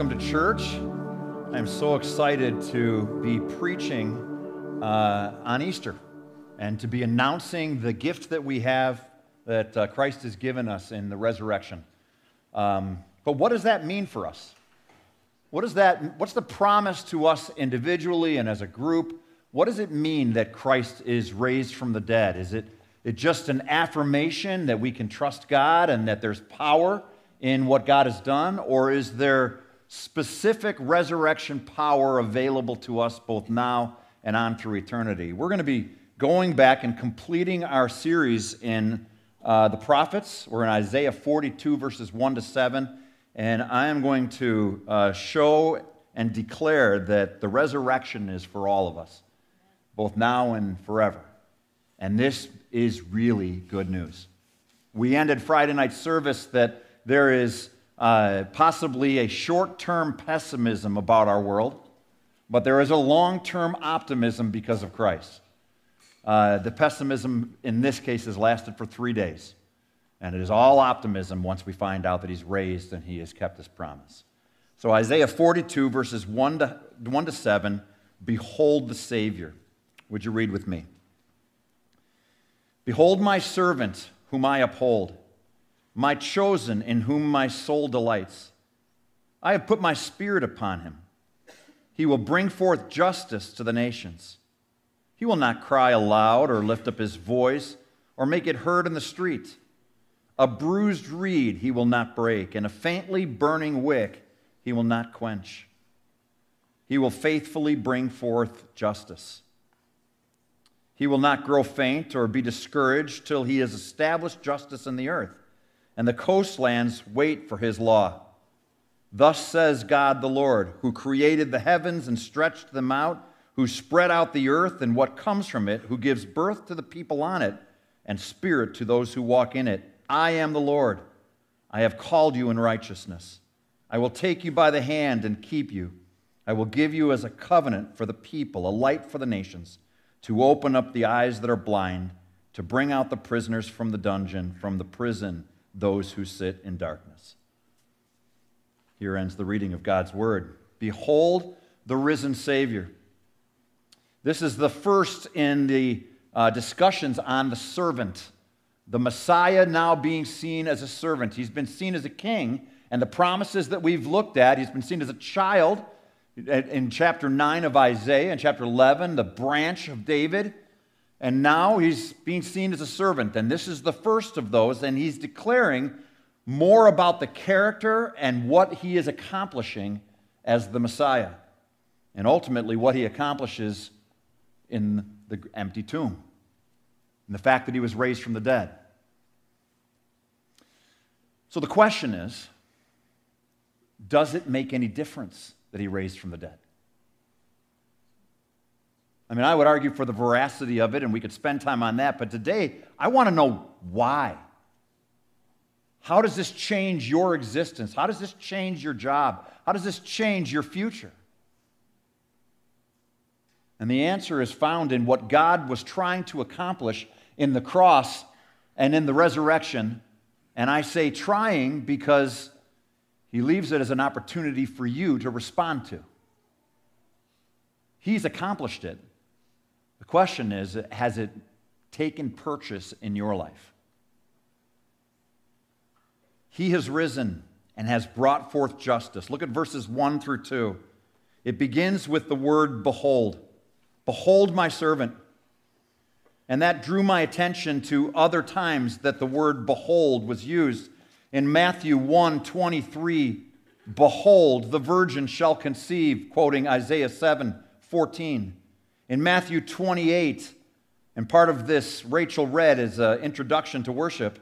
welcome to church. I'm so excited to be preaching uh, on Easter and to be announcing the gift that we have that uh, Christ has given us in the resurrection. Um, but what does that mean for us? What is that? What's the promise to us individually and as a group? What does it mean that Christ is raised from the dead? Is it, it just an affirmation that we can trust God and that there's power in what God has done? Or is there specific resurrection power available to us both now and on through eternity? We're going to be going back and completing our series in uh, the prophets. We're in Isaiah 42, verses 1 to 7. And I am going to uh, show and declare that the resurrection is for all of us, both now and forever. And this is really good news. We ended Friday night service that there is uh, possibly a short term pessimism about our world, but there is a long term optimism because of Christ. Uh, the pessimism in this case has lasted for three days, and it is all optimism once we find out that He's raised and He has kept His promise. So, Isaiah 42, verses 1 to, 1 to 7 Behold the Savior. Would you read with me? Behold my servant, whom I uphold my chosen in whom my soul delights. I have put my spirit upon him. He will bring forth justice to the nations. He will not cry aloud or lift up his voice or make it heard in the street. A bruised reed he will not break, and a faintly burning wick he will not quench. He will faithfully bring forth justice. He will not grow faint or be discouraged till he has established justice in the earth and the coastlands wait for his law. Thus says God the Lord, who created the heavens and stretched them out, who spread out the earth and what comes from it, who gives birth to the people on it and spirit to those who walk in it. I am the Lord. I have called you in righteousness. I will take you by the hand and keep you. I will give you as a covenant for the people, a light for the nations, to open up the eyes that are blind, to bring out the prisoners from the dungeon, from the prison those who sit in darkness. Here ends the reading of God's word. Behold the risen Savior. This is the first in the uh, discussions on the servant. The Messiah now being seen as a servant. He's been seen as a king, and the promises that we've looked at, he's been seen as a child in chapter 9 of Isaiah, in chapter 11, the branch of David. And now he's being seen as a servant. And this is the first of those. And he's declaring more about the character and what he is accomplishing as the Messiah. And ultimately, what he accomplishes in the empty tomb. And the fact that he was raised from the dead. So the question is does it make any difference that he raised from the dead? I mean, I would argue for the veracity of it, and we could spend time on that, but today I want to know why. How does this change your existence? How does this change your job? How does this change your future? And the answer is found in what God was trying to accomplish in the cross and in the resurrection. And I say trying because he leaves it as an opportunity for you to respond to. He's accomplished it. The question is has it taken purchase in your life? He has risen and has brought forth justice. Look at verses 1 through 2. It begins with the word behold. Behold my servant. And that drew my attention to other times that the word behold was used. In Matthew 1 23, behold, the virgin shall conceive, quoting Isaiah 7 14. In Matthew 28, and part of this Rachel read as an introduction to worship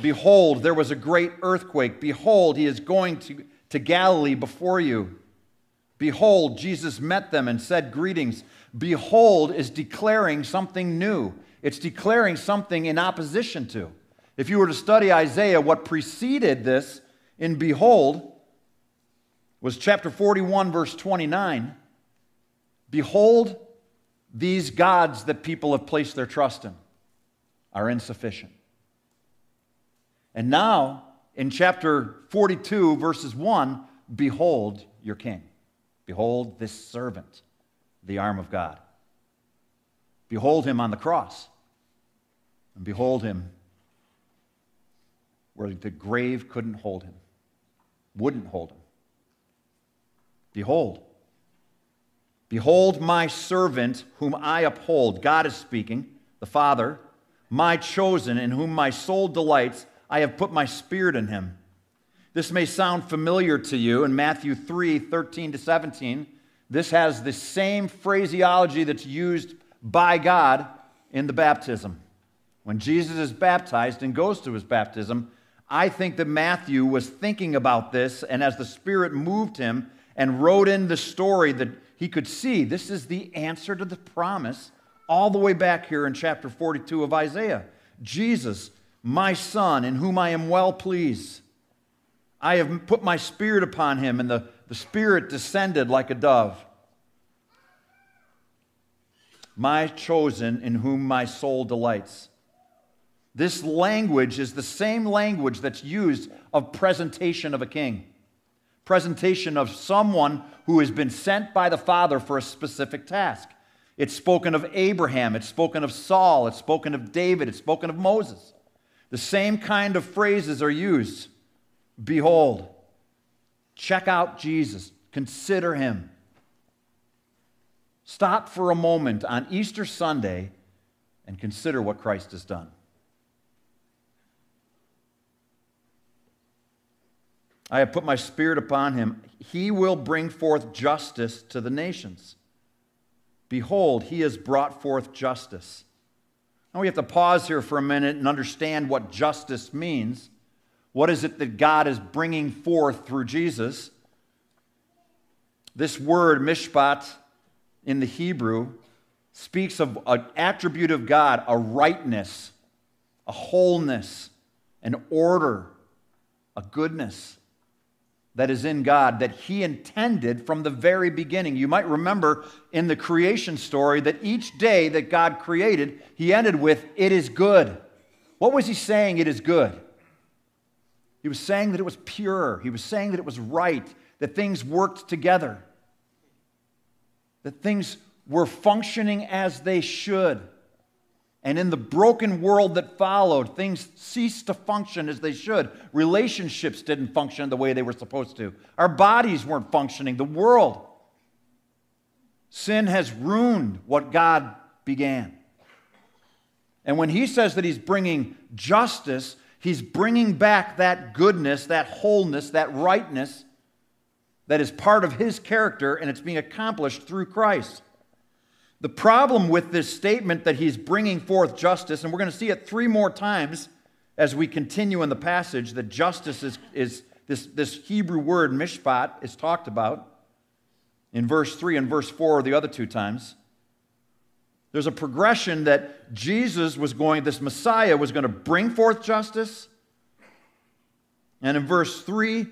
Behold, there was a great earthquake. Behold, he is going to, to Galilee before you. Behold, Jesus met them and said, Greetings. Behold is declaring something new, it's declaring something in opposition to. If you were to study Isaiah, what preceded this in Behold was chapter 41, verse 29. Behold, these gods that people have placed their trust in are insufficient. And now, in chapter 42, verses 1, behold your king. Behold this servant, the arm of God. Behold him on the cross. And behold him where the grave couldn't hold him, wouldn't hold him. Behold, behold my servant whom I uphold. God is speaking, the Father, my chosen, in whom my soul delights. I have put my spirit in him. This may sound familiar to you in Matthew 3 13 to 17. This has the same phraseology that's used by God in the baptism. When Jesus is baptized and goes to his baptism, I think that Matthew was thinking about this, and as the Spirit moved him and wrote in the story that he could see, this is the answer to the promise all the way back here in chapter 42 of Isaiah. Jesus, my Son, in whom I am well pleased. I have put my Spirit upon him, and the, the Spirit descended like a dove. My chosen, in whom my soul delights. This language is the same language that's used of presentation of a king. Presentation of someone who has been sent by the Father for a specific task. It's spoken of Abraham, it's spoken of Saul, it's spoken of David, it's spoken of Moses. The same kind of phrases are used. Behold, check out Jesus, consider him. Stop for a moment on Easter Sunday and consider what Christ has done. I have put my spirit upon him. He will bring forth justice to the nations. Behold, he has brought forth justice. Now we have to pause here for a minute and understand what justice means. What is it that God is bringing forth through Jesus? This word, mishpat, in the Hebrew, speaks of an attribute of God, a rightness, a wholeness, an order, a goodness that is in God that He intended from the very beginning. You might remember in the creation story that each day that God created, He ended with, It is good. What was He saying? It is good. He was saying that it was pure, He was saying that it was right, that things worked together, that things were functioning as they should. And in the broken world that followed, things ceased to function as they should. Relationships didn't function the way they were supposed to. Our bodies weren't functioning. The world. Sin has ruined what God began. And when he says that he's bringing justice, he's bringing back that goodness, that wholeness, that rightness that is part of his character, and it's being accomplished through Christ. The problem with this statement that he's bringing forth justice, and we're going to see it three more times as we continue in the passage, that justice is, is this, this Hebrew word, mishpat, is talked about in verse 3 and verse 4, the other two times. There's a progression that Jesus was going, this Messiah was going to bring forth justice. And in verse 3,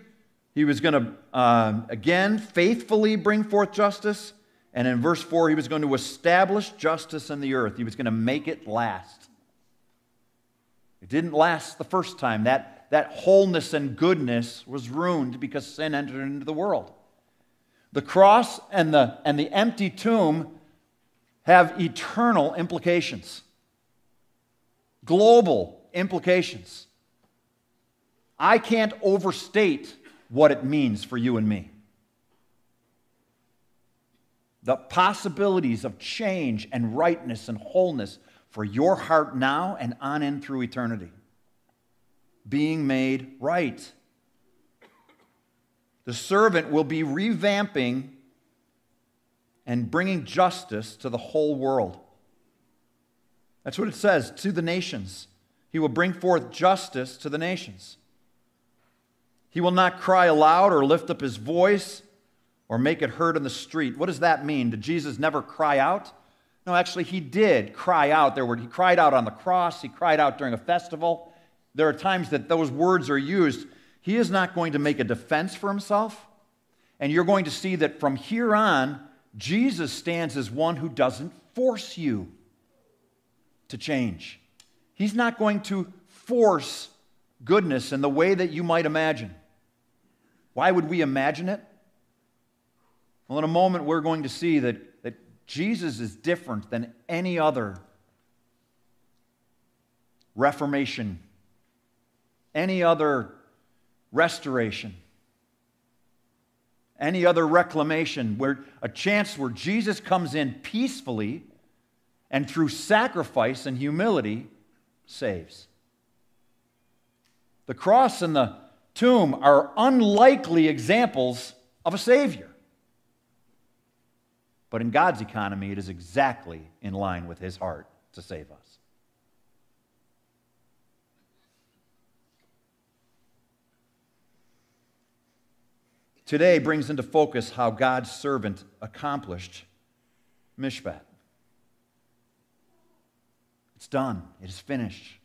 he was going to, uh, again, faithfully bring forth justice. And in verse 4, he was going to establish justice in the earth. He was going to make it last. It didn't last the first time. That, that wholeness and goodness was ruined because sin entered into the world. The cross and the, and the empty tomb have eternal implications, global implications. I can't overstate what it means for you and me the possibilities of change and rightness and wholeness for your heart now and on in through eternity. Being made right. The servant will be revamping and bringing justice to the whole world. That's what it says to the nations. He will bring forth justice to the nations. He will not cry aloud or lift up his voice or make it heard in the street. What does that mean? Did Jesus never cry out? No, actually, he did cry out. There were, he cried out on the cross, he cried out during a festival. There are times that those words are used. He is not going to make a defense for himself, And you're going to see that from here on, Jesus stands as one who doesn't force you to change. He's not going to force goodness in the way that you might imagine. Why would we imagine it? Well, in a moment, we're going to see that, that Jesus is different than any other reformation, any other restoration, any other reclamation, where a chance where Jesus comes in peacefully and through sacrifice and humility saves. The cross and the tomb are unlikely examples of a Savior. But in God's economy, it is exactly in line with His heart to save us. Today brings into focus how God's servant accomplished Mishpat. It's done, it is finished.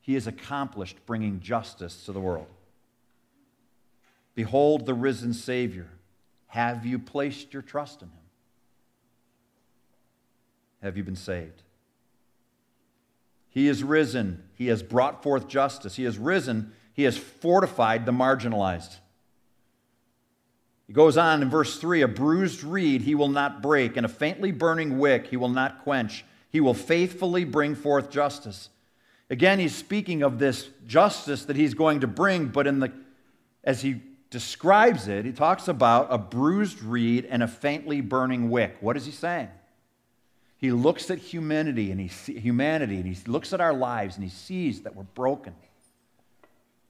He has accomplished bringing justice to the world. Behold the risen Savior. Have you placed your trust in him? Have you been saved? He is risen. He has brought forth justice. He has risen. He has fortified the marginalized. He goes on in verse 3 A bruised reed he will not break, and a faintly burning wick he will not quench. He will faithfully bring forth justice. Again, he's speaking of this justice that he's going to bring, but in the, as he describes it, he talks about a bruised reed and a faintly burning wick. What is he saying? He looks at humanity and he humanity and he looks at our lives and he sees that we're broken.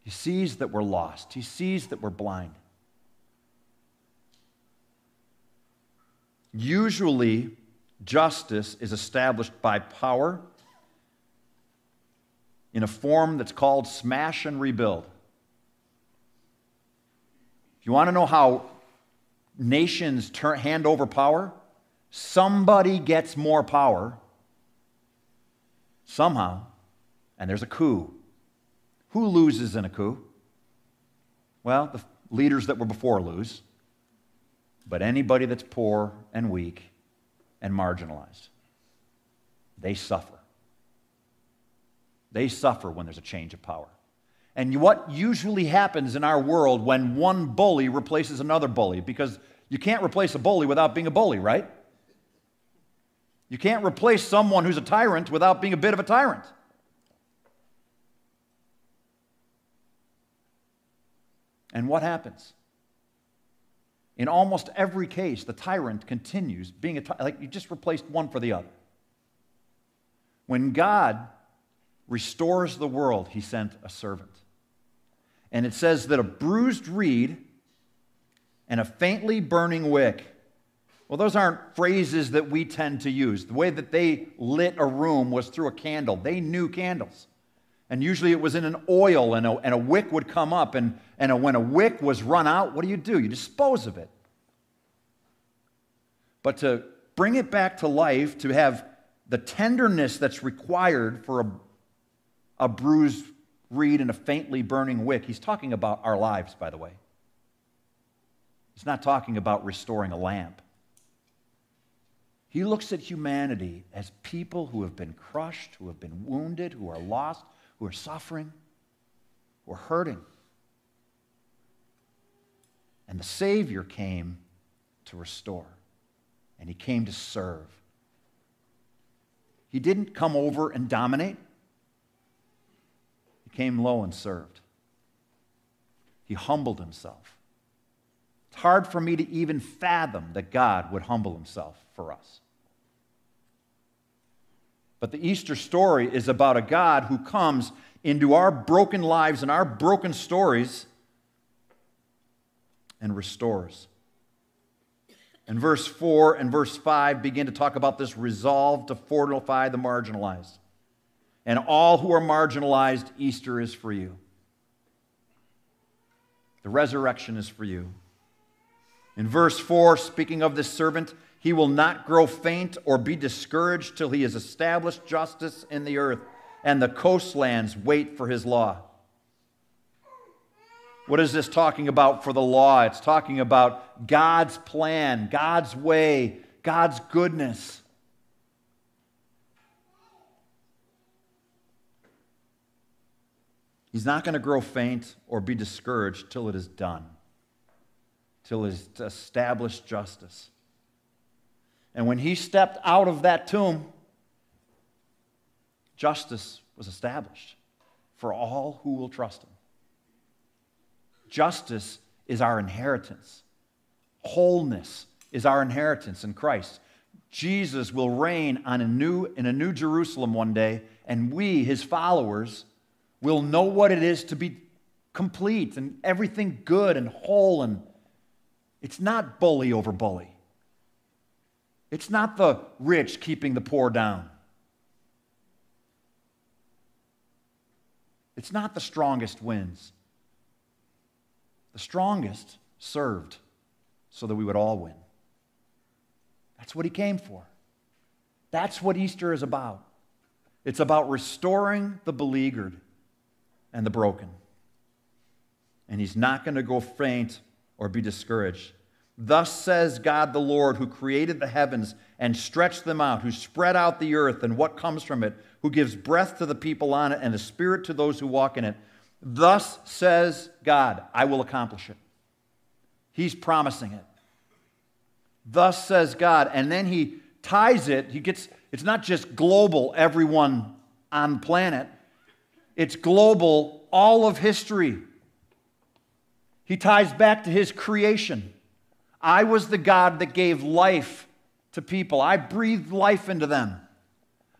He sees that we're lost. He sees that we're blind. Usually, justice is established by power in a form that's called smash and rebuild. If you want to know how nations turn, hand over power, somebody gets more power somehow, and there's a coup. Who loses in a coup? Well, the leaders that were before lose. But anybody that's poor and weak and marginalized, they suffer. They suffer when there's a change of power. And what usually happens in our world when one bully replaces another bully, because you can't replace a bully without being a bully, right? You can't replace someone who's a tyrant without being a bit of a tyrant. And what happens? In almost every case, the tyrant continues being a tyrant, like you just replaced one for the other. When God restores the world, he sent a servant. And it says that a bruised reed and a faintly burning wick. Well, those aren't phrases that we tend to use. The way that they lit a room was through a candle. They knew candles. And usually it was in an oil, and a, and a wick would come up. And, and a, when a wick was run out, what do you do? You dispose of it. But to bring it back to life, to have the tenderness that's required for a, a bruised reed and a faintly burning wick, he's talking about our lives, by the way. He's not talking about restoring a lamp. He looks at humanity as people who have been crushed, who have been wounded, who are lost, who are suffering, who are hurting. And the Savior came to restore, and He came to serve. He didn't come over and dominate, He came low and served. He humbled Himself. It's hard for me to even fathom that God would humble Himself for us. But the Easter story is about a God who comes into our broken lives and our broken stories and restores. And verse 4 and verse 5 begin to talk about this resolve to fortify the marginalized. And all who are marginalized, Easter is for you. The resurrection is for you. In verse 4, speaking of this servant, he will not grow faint or be discouraged till he has established justice in the earth, and the coastlands wait for his law. What is this talking about for the law? It's talking about God's plan, God's way, God's goodness. He's not going to grow faint or be discouraged till it is done, till it is established justice. And when he stepped out of that tomb, justice was established for all who will trust him. Justice is our inheritance, wholeness is our inheritance in Christ. Jesus will reign on a new, in a new Jerusalem one day, and we, his followers, will know what it is to be complete and everything good and whole. And it's not bully over bully, it's not the rich keeping the poor down. It's not the strongest wins. The strongest served so that we would all win. That's what he came for. That's what Easter is about. It's about restoring the beleaguered and the broken. And he's not going to go faint or be discouraged. Thus says God the Lord, who created the heavens and stretched them out, who spread out the earth and what comes from it, who gives breath to the people on it and the spirit to those who walk in it. Thus says God, I will accomplish it. He's promising it. Thus says God. And then he ties it, he gets, it's not just global, everyone on planet it's global, all of history. He ties back to his creation. I was the God that gave life to people, I breathed life into them.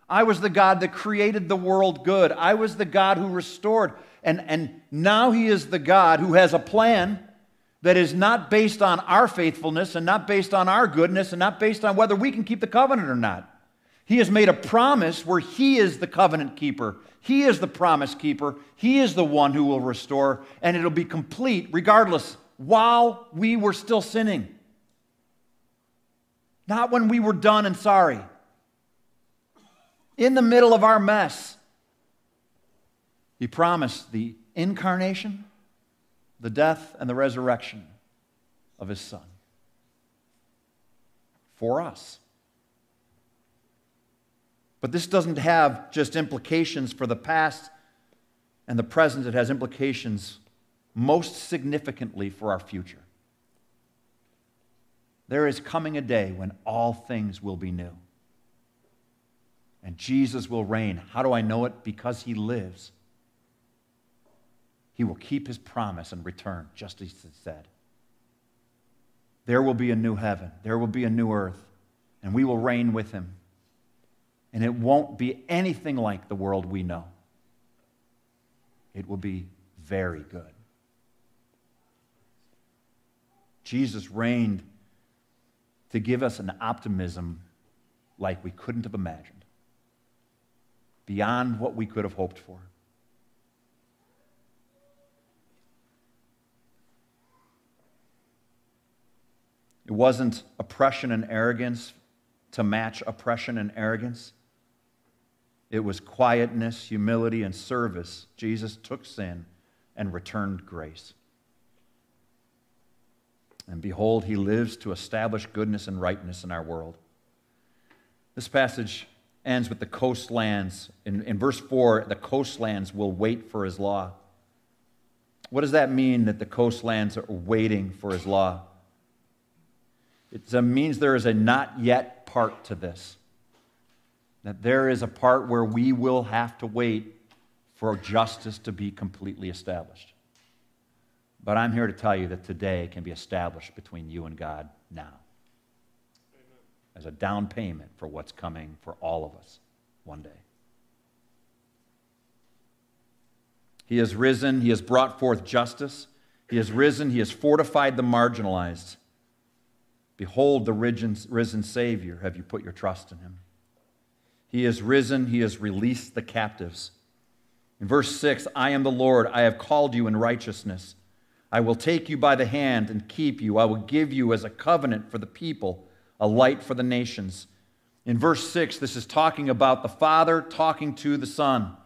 I was the God that created the world good. I was the God who restored. And, and now He is the God who has a plan that is not based on our faithfulness and not based on our goodness and not based on whether we can keep the covenant or not. He has made a promise where He is the covenant keeper. He is the promise keeper. He is the one who will restore, and it'll be complete regardless while we were still sinning. Not when we were done and sorry. In the middle of our mess, He promised the incarnation, the death, and the resurrection of His Son for us. But this doesn't have just implications for the past and the present, it has implications most significantly for our future. There is coming a day when all things will be new. And Jesus will reign. How do I know it? Because he lives. He will keep his promise and return, just as he said. There will be a new heaven, there will be a new earth, and we will reign with him and it won't be anything like the world we know. It will be very good. Jesus reigned to give us an optimism like we couldn't have imagined, beyond what we could have hoped for. It wasn't oppression and arrogance to match oppression and arrogance. It was quietness, humility, and service. Jesus took sin and returned grace. And behold, he lives to establish goodness and rightness in our world. This passage ends with the coastlands. In, in verse 4, the coastlands will wait for his law. What does that mean that the coastlands are waiting for his law? It means there is a not yet part to this that there is a part where we will have to wait for justice to be completely established. But I'm here to tell you that today can be established between you and God now Amen. as a down payment for what's coming for all of us one day. He has risen, He has brought forth justice. He has risen, He has fortified the marginalized. Behold the risen, risen Savior. Have you put your trust in Him? He has risen, he has released the captives. In verse 6, I am the Lord, I have called you in righteousness. I will take you by the hand and keep you. I will give you as a covenant for the people, a light for the nations. In verse 6, this is talking about the Father talking to the Son.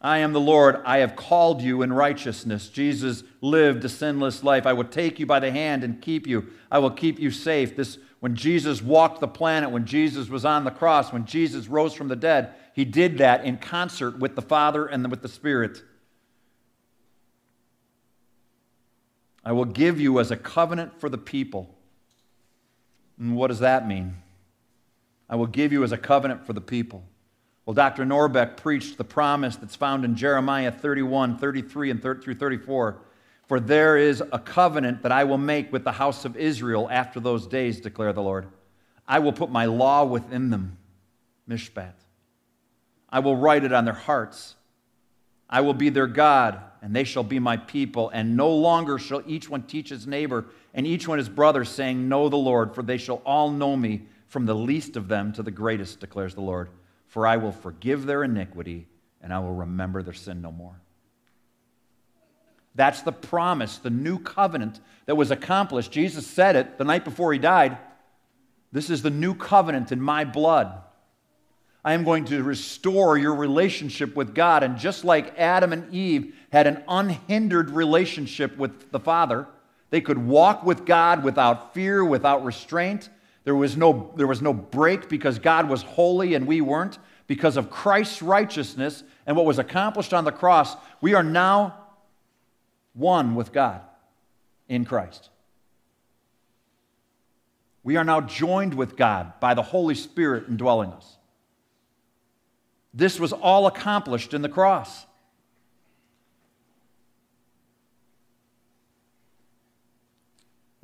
I am the Lord. I have called you in righteousness. Jesus lived a sinless life. I will take you by the hand and keep you. I will keep you safe. This when Jesus walked the planet, when Jesus was on the cross, when Jesus rose from the dead, he did that in concert with the Father and with the Spirit. I will give you as a covenant for the people. And what does that mean? I will give you as a covenant for the people. Well, Dr. Norbeck preached the promise that's found in Jeremiah 31, 33, and through 34. For there is a covenant that I will make with the house of Israel after those days, declare the Lord. I will put my law within them, Mishpat. I will write it on their hearts. I will be their God, and they shall be my people. And no longer shall each one teach his neighbor and each one his brother, saying, Know the Lord, for they shall all know me, from the least of them to the greatest, declares the Lord. For I will forgive their iniquity, and I will remember their sin no more. That's the promise, the new covenant that was accomplished. Jesus said it the night before he died. This is the new covenant in my blood. I am going to restore your relationship with God. And just like Adam and Eve had an unhindered relationship with the Father, they could walk with God without fear, without restraint. There was no, there was no break because God was holy and we weren't. Because of Christ's righteousness and what was accomplished on the cross, we are now one with God in Christ. We are now joined with God by the Holy Spirit indwelling us. This was all accomplished in the cross.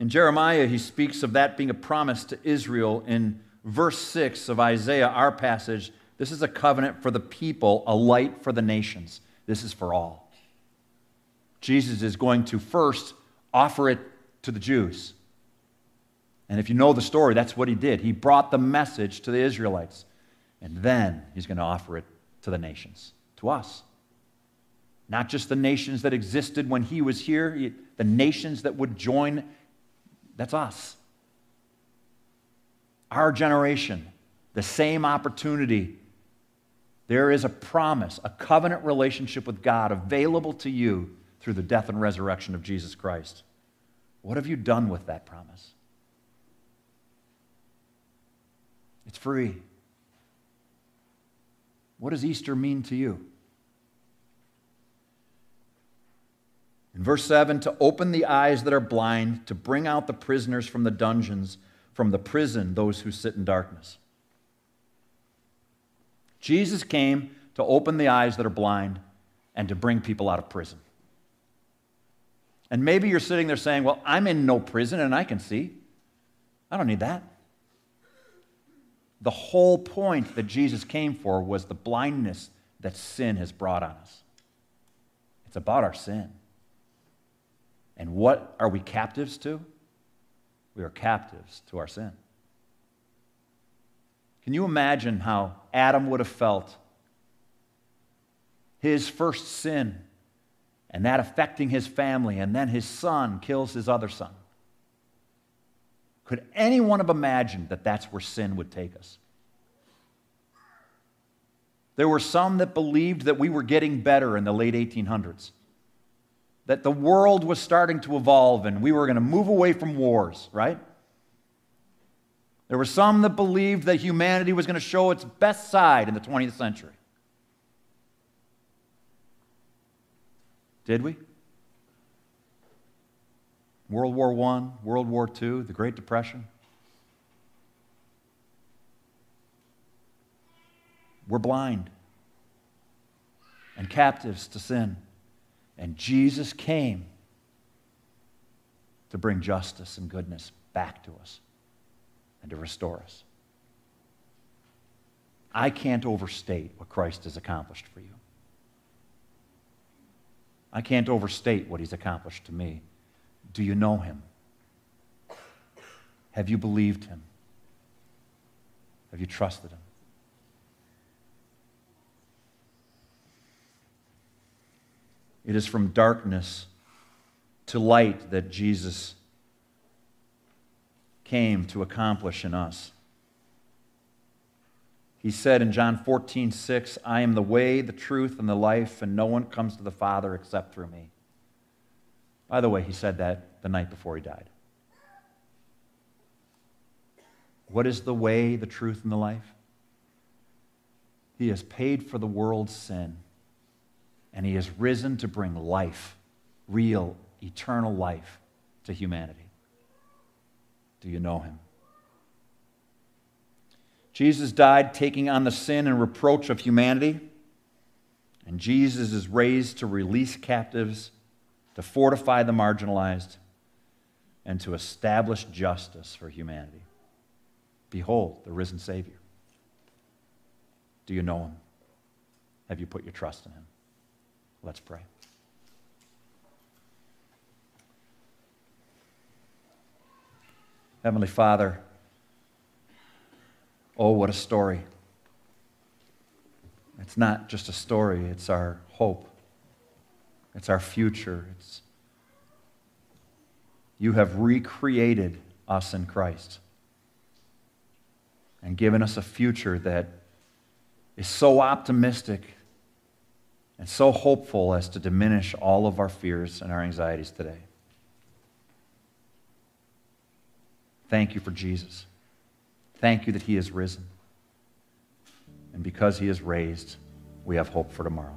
In Jeremiah, he speaks of that being a promise to Israel. In verse 6 of Isaiah, our passage, this is a covenant for the people, a light for the nations. This is for all. Jesus is going to first offer it to the Jews. And if you know the story, that's what he did. He brought the message to the Israelites. And then he's going to offer it to the nations, to us. Not just the nations that existed when he was here, the nations that would join, that's us. Our generation, the same opportunity. There is a promise, a covenant relationship with God available to you through the death and resurrection of Jesus Christ. What have you done with that promise? It's free. What does Easter mean to you? In verse 7, to open the eyes that are blind, to bring out the prisoners from the dungeons, from the prison, those who sit in darkness. Jesus came to open the eyes that are blind and to bring people out of prison. And maybe you're sitting there saying, Well, I'm in no prison and I can see. I don't need that. The whole point that Jesus came for was the blindness that sin has brought on us. It's about our sin. And what are we captives to? We are captives to our sin. Can you imagine how Adam would have felt? His first sin and that affecting his family, and then his son kills his other son. Could anyone have imagined that that's where sin would take us? There were some that believed that we were getting better in the late 1800s, that the world was starting to evolve and we were going to move away from wars, right? There were some that believed that humanity was going to show its best side in the 20th century. Did we? World War I, World War II, the Great Depression. We're blind and captives to sin. And Jesus came to bring justice and goodness back to us and to restore us. I can't overstate what Christ has accomplished for you. I can't overstate what he's accomplished to me. Do you know him? Have you believed him? Have you trusted him? It is from darkness to light that Jesus came to accomplish in us. He said in John 14, 6, I am the way, the truth, and the life, and no one comes to the Father except through me. By the way, he said that the night before he died. What is the way, the truth, and the life? He has paid for the world's sin, and he has risen to bring life, real, eternal life, to humanity. Do you know him? Jesus died taking on the sin and reproach of humanity, and Jesus is raised to release captives, to fortify the marginalized, and to establish justice for humanity. Behold, the risen Savior. Do you know him? Have you put your trust in him? Let's pray. Heavenly Father, oh, what a story. It's not just a story, it's our hope, it's our future. It's, you have recreated us in Christ and given us a future that is so optimistic and so hopeful as to diminish all of our fears and our anxieties today. Thank you for Jesus. Thank you that he is risen. And because he is raised, we have hope for tomorrow.